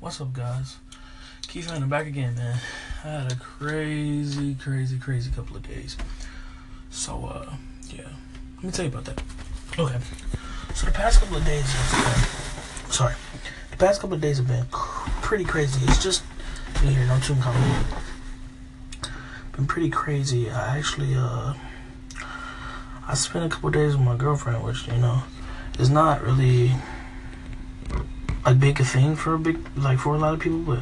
What's up, guys? Keith Hanna back again, man. I had a crazy, crazy, crazy couple of days. So, uh, yeah. Let me tell you about that. Okay. So the past couple of days, been, sorry, the past couple of days have been pretty crazy. It's just you hear no tune coming. Been pretty crazy. I actually, uh, I spent a couple days with my girlfriend, which you know is not really a big thing for a big like for a lot of people, but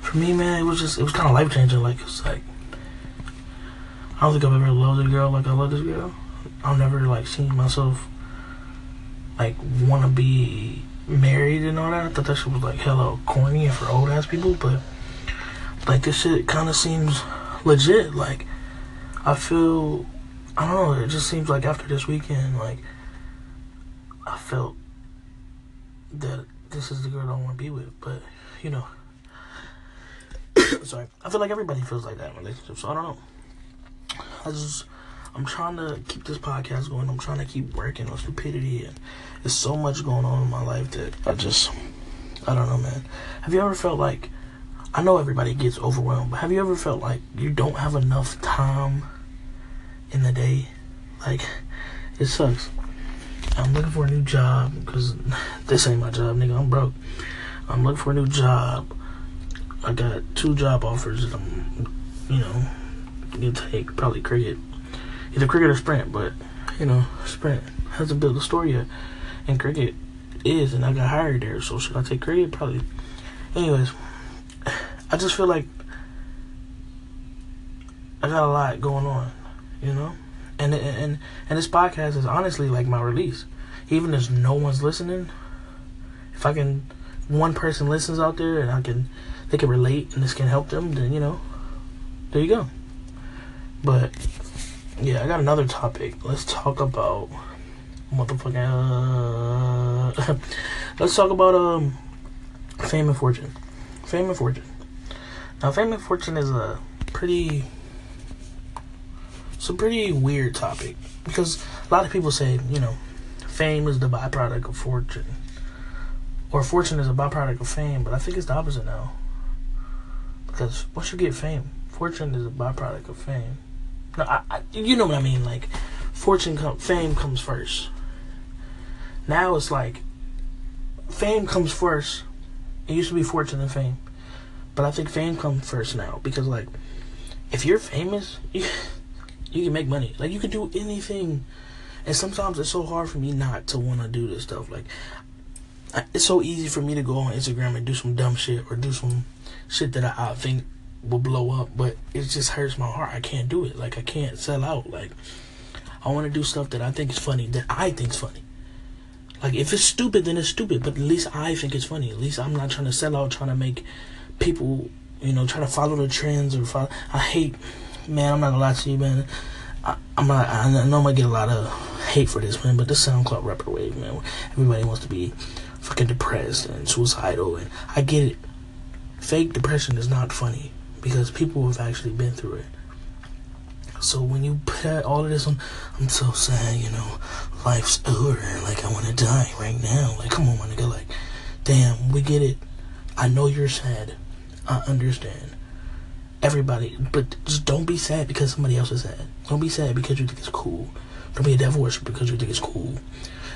for me, man, it was just it was kind of life changing. Like it's like I don't think I've ever loved a girl like I love this girl. I've never like seen myself like want to be married and all that. I thought that shit was like hella corny and for old ass people, but like this shit kind of seems legit. Like I feel I don't know. It just seems like after this weekend, like I felt that this is the girl I want to be with. But you know, sorry, I feel like everybody feels like that in relationships. So I don't know. I just I'm trying to keep this podcast going. I'm trying to keep working on stupidity, and there's so much going on in my life that I just I don't know, man. Have you ever felt like I know everybody gets overwhelmed, but have you ever felt like you don't have enough time in the day? Like it sucks. I'm looking for a new job because this ain't my job, nigga. I'm broke. I'm looking for a new job. I got two job offers that I'm, you know, gonna take. Probably cricket, either cricket or sprint. But you know, sprint hasn't built a story yet, and cricket is, and I got hired there. So should I take cricket? Probably. Anyways, I just feel like I got a lot going on, you know and and and this podcast is honestly like my release. Even if no one's listening, if I can, one person listens out there and I can, they can relate and this can help them, then you know, there you go. But yeah, I got another topic. Let's talk about motherfucking. Uh, let's talk about um, fame and fortune. Fame and fortune. Now, fame and fortune is a pretty it's a pretty weird topic because a lot of people say, you know, fame is the byproduct of fortune, or fortune is a byproduct of fame. But I think it's the opposite now. Because once you get fame, fortune is a byproduct of fame. No, I, I, you know what I mean. Like, fortune, fame comes first. Now it's like, fame comes first. It used to be fortune and fame, but I think fame comes first now because, like, if you're famous. You, you can make money. Like you can do anything. And sometimes it's so hard for me not to want to do this stuff. Like it's so easy for me to go on Instagram and do some dumb shit or do some shit that I, I think will blow up, but it just hurts my heart. I can't do it. Like I can't sell out. Like I want to do stuff that I think is funny, that I think is funny. Like if it's stupid, then it's stupid. But at least I think it's funny. At least I'm not trying to sell out, trying to make people, you know, try to follow the trends or follow. I hate man, I'm not gonna lie to you, man. I, am not. I know I'm gonna get a lot of hate for this, man. But this SoundCloud rapper wave, man. Everybody wants to be fucking depressed and suicidal, and I get it. Fake depression is not funny because people have actually been through it. So when you put all of this on, I'm so sad, you know, life's over, like I want to die right now. Like, come on, my nigga, like, damn, we get it. I know you're sad. I understand everybody, but just don't be sad because somebody else is sad. Don't be sad because you think it's cool. Don't be a devil worshiper because you think it's cool.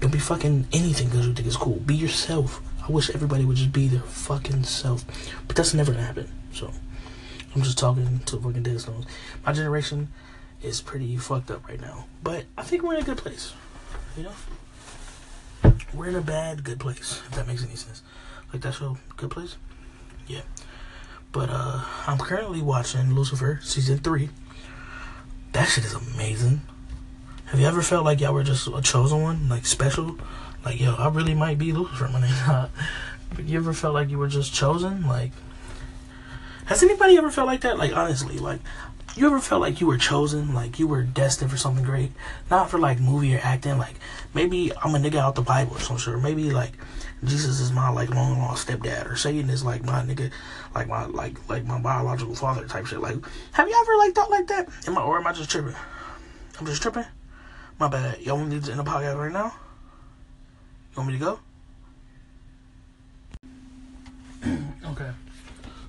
Don't be fucking anything because you think it's cool. Be yourself. I wish everybody would just be their fucking self, but that's never gonna happen. So I'm just talking to fucking dead stones. My generation is pretty fucked up right now, but I think we're in a good place. You know, we're in a bad good place. If that makes any sense. Like that show, Good Place. Yeah. But uh, I'm currently watching Lucifer season three. That shit is amazing. Have you ever felt like y'all were just a chosen one, like special? Like yo, I really might be Lucifer, my name. but you ever felt like you were just chosen? Like, has anybody ever felt like that? Like honestly, like you ever felt like you were chosen, like you were destined for something great? Not for like movie or acting, like maybe I'm a nigga out the Bible or some shit. Or maybe like Jesus is my like long lost stepdad, or Satan is like my nigga, like my like like my biological father type shit. Like, have you ever like thought like that? Am I or am I just tripping? I'm just tripping. My bad. Y'all want me to end the podcast right now? You want me to go? Okay.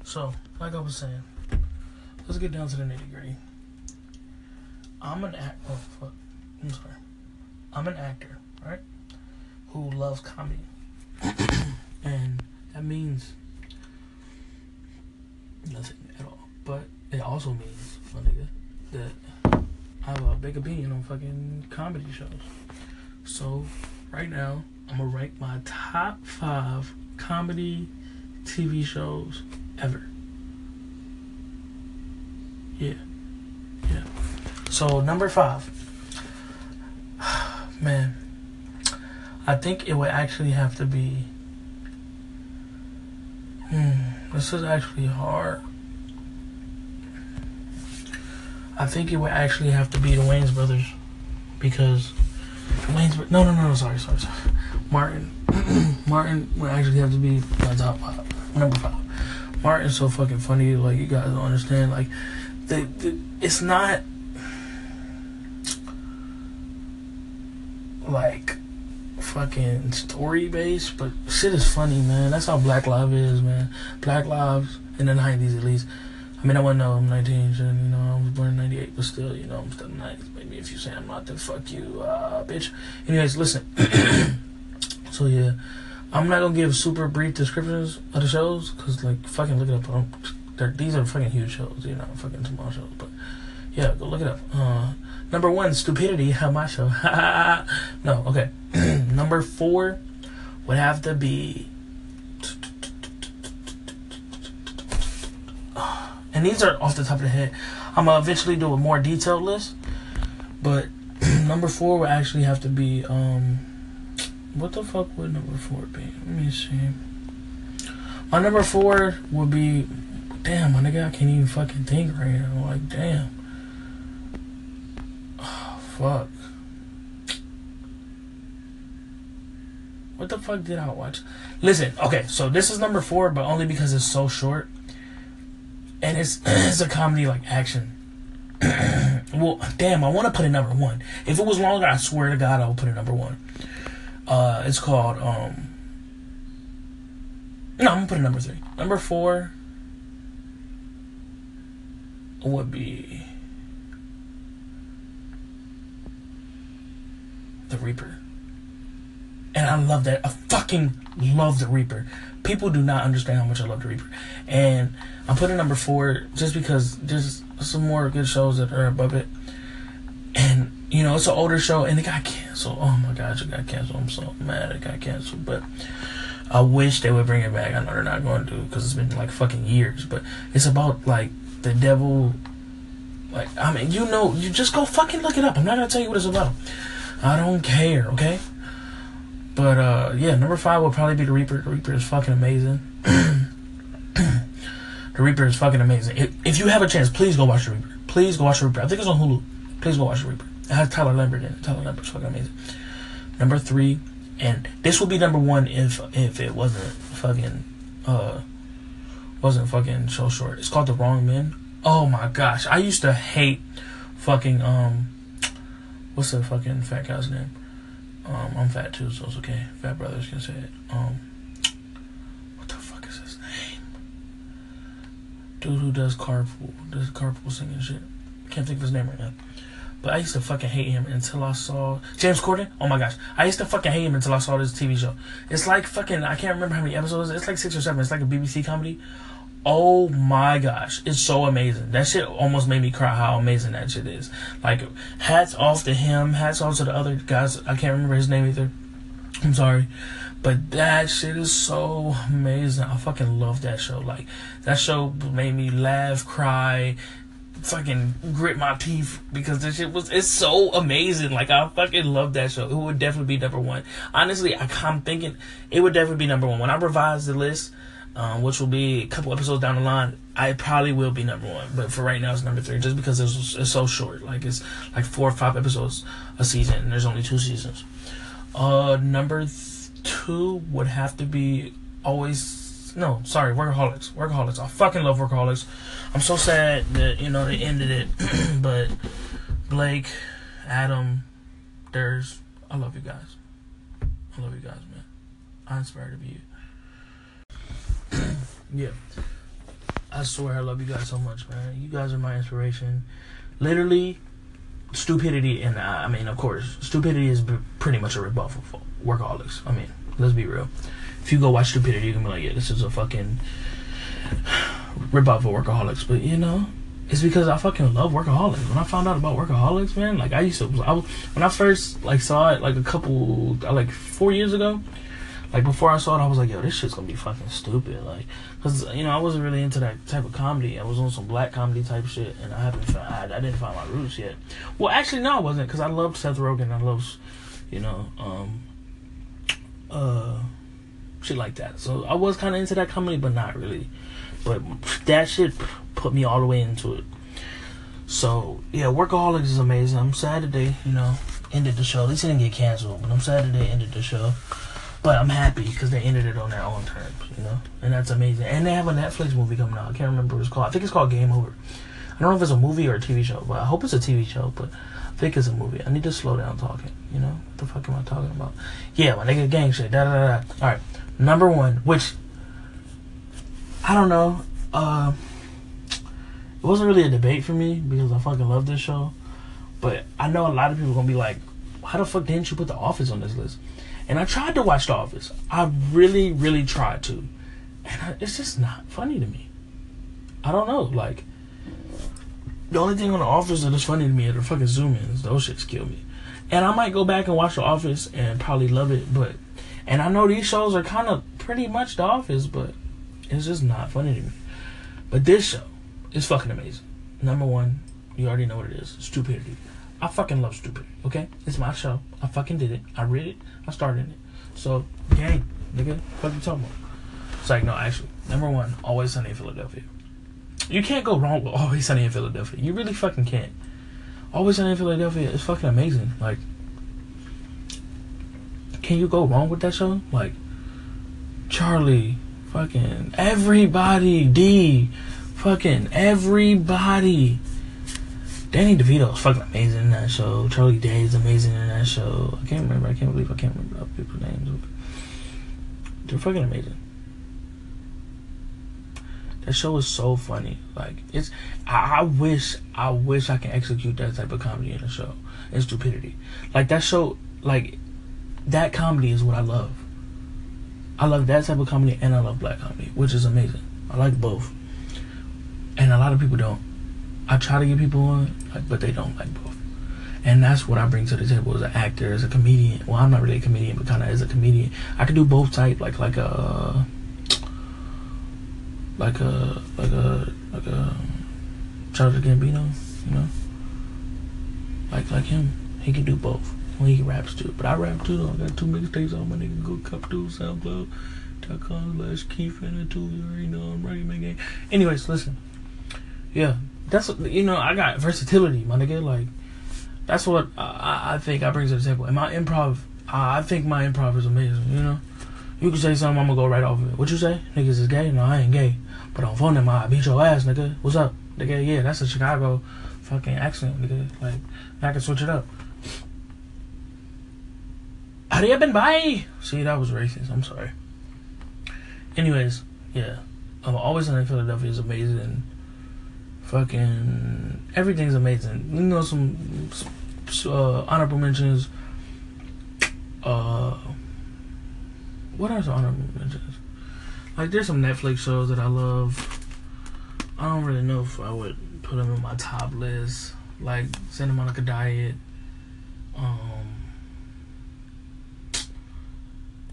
So, like I was saying, let's get down to the nitty gritty. I'm an act. Oh fuck. I'm sorry. I'm an actor, right? Who loves comedy, and that means nothing at all. But it also means, my nigga, that I have a big opinion on fucking comedy shows. So, right now, I'm gonna rank my top five comedy TV shows ever. Yeah. Yeah. So, number five. Man. I think it would actually have to be. Hmm. This is actually hard. I think it would actually have to be the Wayans brothers because Wayans. No, no, no, no. Sorry, sorry, sorry. Martin. Martin would actually have to be my top five, number five. Martin's so fucking funny. Like you guys don't understand. Like, the, the it's not like fucking story based, but shit is funny, man. That's how Black Lives is, man. Black Lives in the nineties, at least. I mean, I wouldn't know I'm 19, so, you know, I was born in 98, but still, you know, I'm still 90s. Maybe if you say I'm not, then fuck you, uh, bitch. Anyways, listen. so, yeah, I'm not gonna give super brief descriptions of the shows, because, like, fucking look it up. They're, these are fucking huge shows, you know, fucking small shows, but, yeah, go look it up. Uh, number one, Stupidity, how my show. no, okay. number four would have to be and these are off the top of the head. I'm gonna eventually do a more detailed list, but number four would actually have to be um, what the fuck would number four be? Let me see. My number four would be, damn, my nigga, I can't even fucking think right now. Like, damn. Oh, fuck. What the fuck did I watch? Listen, okay, so this is number four, but only because it's so short and it's it's a comedy like action. well, damn, I want to put it number one. If it was longer, I swear to God, I would put it number one. Uh, it's called um. No, I'm gonna put it number three. Number four would be the Reaper. And I love that. I fucking love the Reaper. People do not understand how much I love the Reaper. And I'm putting number four just because there's some more good shows that are above it. And, you know, it's an older show and it got canceled. Oh my gosh, it got canceled. I'm so mad it got canceled. But I wish they would bring it back. I know they're not going to because it's been like fucking years. But it's about like the devil. Like, I mean, you know, you just go fucking look it up. I'm not to tell you what it's about. I don't care, okay? But uh, yeah, number five will probably be the Reaper. The Reaper is fucking amazing. the Reaper is fucking amazing. If, if you have a chance, please go watch the Reaper. Please go watch the Reaper. I think it's on Hulu. Please go watch the Reaper. It has Tyler Lambert in it. Tyler Lambert's fucking amazing. Number three, and this would be number one if if it wasn't fucking uh wasn't fucking so short. It's called The Wrong Men. Oh my gosh, I used to hate fucking um what's the fucking fat guy's name? Um, I'm fat too, so it's okay. Fat brothers can say it. Um, what the fuck is his name? Dude who does carpool, does carpool singing shit. Can't think of his name right now. But I used to fucking hate him until I saw James Corden. Oh my gosh, I used to fucking hate him until I saw this TV show. It's like fucking I can't remember how many episodes. It's like six or seven. It's like a BBC comedy. Oh my gosh, it's so amazing. That shit almost made me cry how amazing that shit is. Like, hats off to him, hats off to the other guys. I can't remember his name either. I'm sorry. But that shit is so amazing. I fucking love that show. Like, that show made me laugh, cry, fucking grit my teeth because this shit was it's so amazing. Like I fucking love that show. It would definitely be number one. Honestly, I, I'm thinking it would definitely be number one. When I revise the list, um, which will be a couple episodes down the line, I probably will be number one. But for right now, it's number three, just because it's, it's so short. Like it's like four or five episodes a season, and there's only two seasons. Uh, number two would have to be always no, sorry, workaholics. Workaholics. I fucking love workaholics. I'm so sad that you know they ended it, but Blake, Adam, there's I love you guys. I love you guys, man. I inspire to be you. Yeah. I swear I love you guys so much, man. You guys are my inspiration. Literally, stupidity and uh, I mean, of course, stupidity is b- pretty much a rebuff of workaholics. I mean, let's be real. If you go watch stupidity, you can be like, yeah, this is a fucking rebuff of workaholics. But you know, it's because I fucking love workaholics. When I found out about workaholics, man, like I used to, I was, when I first like saw it like a couple, like four years ago. Like before I saw it, I was like, "Yo, this shit's gonna be fucking stupid." Like, cause you know I wasn't really into that type of comedy. I was on some black comedy type shit, and I haven't, found, I, I didn't find my roots yet. Well, actually, no, I wasn't, cause I loved Seth Rogen. I loved, you know, um, uh, shit like that. So I was kind of into that comedy, but not really. But that shit put me all the way into it. So yeah, Workaholics is amazing. I'm sad they, you know, ended the show. At least it didn't get canceled, but I'm sad that they ended the show. But I'm happy because they ended it on their own terms, you know, and that's amazing. And they have a Netflix movie coming out. I can't remember what it's called. I think it's called Game Over. I don't know if it's a movie or a TV show, but I hope it's a TV show. But I think it's a movie. I need to slow down talking. You know, what the fuck am I talking about? Yeah, my nigga gang shit. Da da da. da. All right, number one, which I don't know. Uh, it wasn't really a debate for me because I fucking love this show. But I know a lot of people gonna be like, "How the fuck didn't you put The Office on this list?" And I tried to watch The Office. I really, really tried to. And I, it's just not funny to me. I don't know. Like, the only thing on The Office that is funny to me are the fucking zoom ins. Those shits kill me. And I might go back and watch The Office and probably love it. But, and I know these shows are kind of pretty much The Office, but it's just not funny to me. But this show is fucking amazing. Number one, you already know what it is stupidity. I fucking love stupid. okay? It's my show. I fucking did it. I read it. I started it. So, gang, nigga, what you talking about? It's like, no, actually, number one, Always Sunny in Philadelphia. You can't go wrong with Always Sunny in Philadelphia. You really fucking can't. Always Sunny in Philadelphia is fucking amazing. Like, can you go wrong with that show? Like, Charlie, fucking everybody, D, fucking everybody. Danny DeVito is fucking amazing in that show. Charlie Day is amazing in that show. I can't remember. I can't believe I can't remember other people's names. They're fucking amazing. That show is so funny. Like it's, I, I wish, I wish I can execute that type of comedy in a show. And stupidity, like that show, like that comedy is what I love. I love that type of comedy, and I love black comedy, which is amazing. I like both, and a lot of people don't. I try to get people on, but they don't like both. And that's what I bring to the table as an actor, as a comedian. Well, I'm not really a comedian, but kind of as a comedian, I can do both type, like like a like a like a like a Childish Gambino, you know, like like him. He can do both. Well, he raps too, but I rap too. I got two mixtapes on my nigga. Go cup to SoundCloud.com slash Keith and two. You already know I'm ready, my game. Anyways, listen. Yeah, that's you know I got versatility, my nigga. Like that's what I, I think I bring to the table. And my improv, I think my improv is amazing. You know, you can say something, I'm gonna go right off of it. What you say? Niggas is gay? No, I ain't gay. But on phone them, I beat your ass, nigga. What's up, nigga? Yeah, that's a Chicago fucking accent, nigga. Like I can switch it up. Hurry up and buy. See, that was racist. I'm sorry. Anyways, yeah, I'm always in Philadelphia is amazing fucking everything's amazing. You know some uh, honorable mentions. Uh, what are some honorable mentions? Like there's some Netflix shows that I love. I don't really know if I would put them in my top list. Like Santa Monica Diet. Um,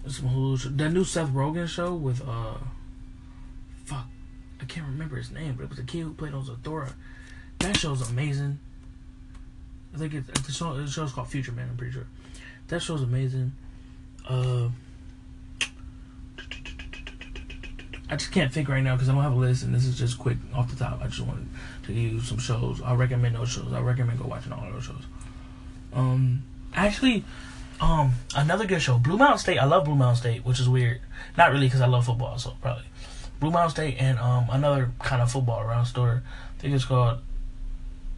some Hulu that new Seth Rogen show with uh, fuck I can't remember his name, but it was a kid who played on Zathura. That show's amazing. I think it's the show. The show's called Future Man. I'm pretty sure. That show's amazing. Uh, I just can't think right now because I don't have a list, and this is just quick off the top. I just wanted to give you some shows. I recommend those shows. I recommend go watching all those shows. Um, actually, um, another good show, Blue Mountain State. I love Blue Mountain State, which is weird. Not really because I love football, so probably. Blue Mountain State and um, another kind of football around story. I think it's called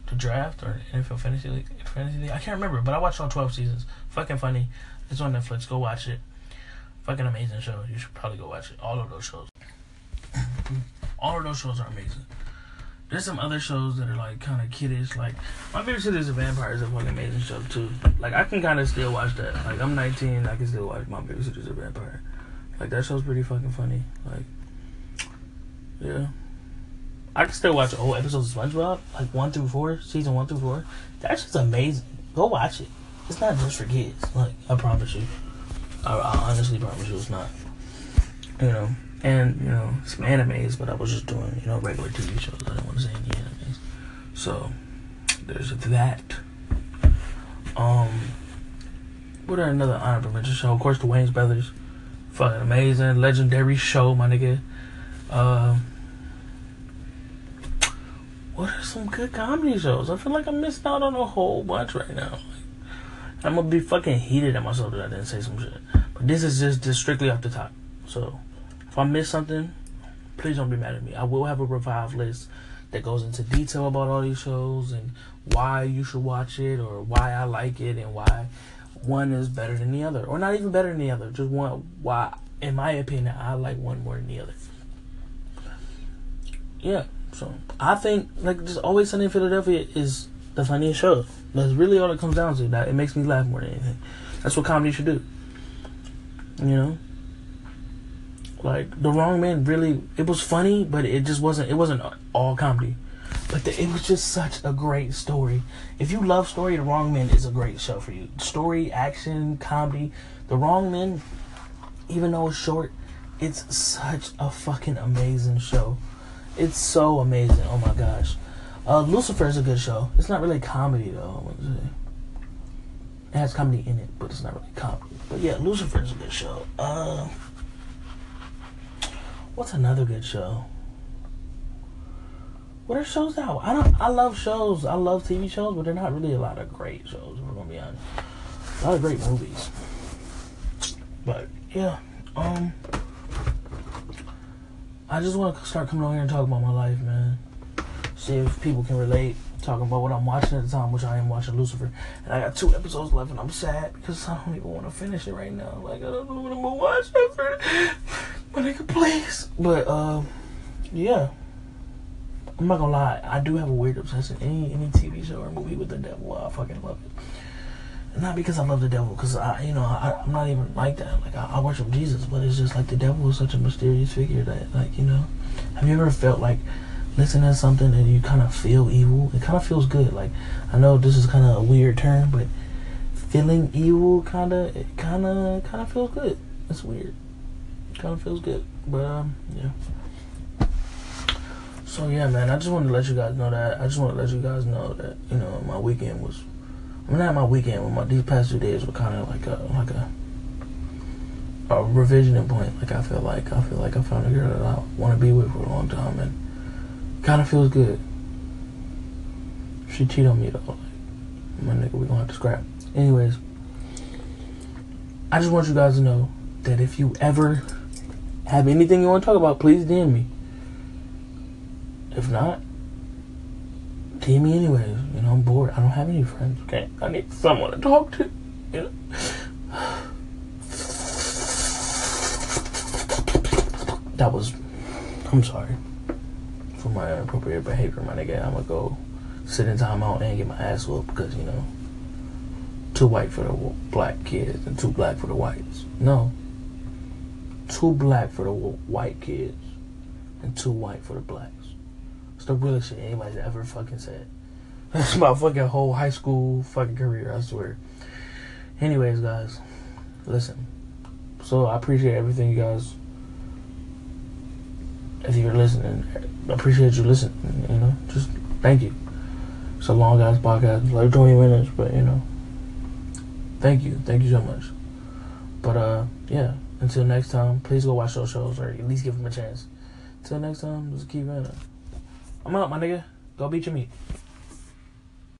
the Draft or NFL Fantasy League. Fantasy League. I can't remember, but I watched all twelve seasons. Fucking funny. It's on Netflix. Go watch it. Fucking amazing show. You should probably go watch it. All of those shows. All of those shows are amazing. There's some other shows that are like kind of kiddish. Like my favorite vampire is a fucking amazing show too. Like I can kind of still watch that. Like I'm 19, I can still watch my favorite shit is a vampire. Like that show's pretty fucking funny. Like yeah. I can still watch old episodes of SpongeBob, like one through four, season one through four. That's just amazing. Go watch it. It's not just for kids. Like I promise you. I, I honestly promise you, it's not. You know, and you know, some animes, but I was just doing you know regular TV shows. I didn't want to say any animes. So there's that. Um, what are another honorable mention show? Of course, the Wayans Brothers, fucking amazing, legendary show, my nigga. Uh, what are some good comedy shows? I feel like I'm missing out on a whole bunch right now. I'm gonna be fucking heated at myself that I didn't say some shit. But this is just, just strictly off the top. So if I miss something, please don't be mad at me. I will have a revived list that goes into detail about all these shows and why you should watch it or why I like it and why one is better than the other. Or not even better than the other. Just one why in my opinion I like one more than the other. Yeah. So I think like just always sunny in Philadelphia is the funniest show. That's really all it comes down to. That it makes me laugh more than anything. That's what comedy should do. You know? Like the wrong man really it was funny, but it just wasn't it wasn't all comedy. But the, it was just such a great story. If you love story, The Wrong Men is a great show for you. Story, action, comedy. The Wrong Men, even though it's short, it's such a fucking amazing show. It's so amazing. Oh my gosh. Uh, Lucifer is a good show. It's not really comedy though. It has comedy in it, but it's not really comedy. But yeah, Lucifer is a good show. Uh, what's another good show? What are shows out? I don't. I love shows. I love TV shows, but they're not really a lot of great shows. If we're gonna be honest, a lot of great movies. But yeah, um. I just want to start coming on here and talk about my life, man. See if people can relate. Talking about what I'm watching at the time, which I am watching Lucifer, and I got two episodes left, and I'm sad because I don't even want to finish it right now. Like I don't know what I'm gonna watch after. My nigga, please. But um, yeah. I'm not gonna lie. I do have a weird obsession. Any any TV show or movie with the devil, I fucking love it. Not because I love the devil, because I, you know, I, am not even like that. Like I, I worship Jesus, but it's just like the devil is such a mysterious figure that, like, you know, have you ever felt like listening to something and you kind of feel evil? It kind of feels good. Like I know this is kind of a weird term, but feeling evil kind of, it kind of, kind of feels good. It's weird. It kind of feels good, but um, yeah. So yeah, man, I just wanted to let you guys know that. I just want to let you guys know that you know my weekend was. Mean, not my weekend, but my these past two days were kind of like a like a a revision point. Like I feel like I feel like I found a girl that I want to be with for a long time, and kind of feels good. She cheated on me though. Like, my nigga, we gonna have to scrap. Anyways, I just want you guys to know that if you ever have anything you want to talk about, please DM me. If not, DM me anyways. You know, I'm bored. I don't have any friends. Okay, I need someone to talk to. You know. That was. I'm sorry for my inappropriate behavior, my nigga. I'm gonna go sit in timeout and get my ass whooped because you know, too white for the black kids and too black for the whites. No, too black for the white kids and too white for the blacks. It's the realest shit anybody's ever fucking said. That's my fucking whole high school fucking career, I swear. Anyways, guys, listen. So I appreciate everything you guys. If you're listening, I appreciate you listening. You know, just thank you. It's a long ass podcast, like 20 minutes, but you know, thank you, thank you so much. But uh, yeah. Until next time, please go watch those shows or at least give them a chance. Until next time, just keep running. I'm out, my nigga. Go beat your meat.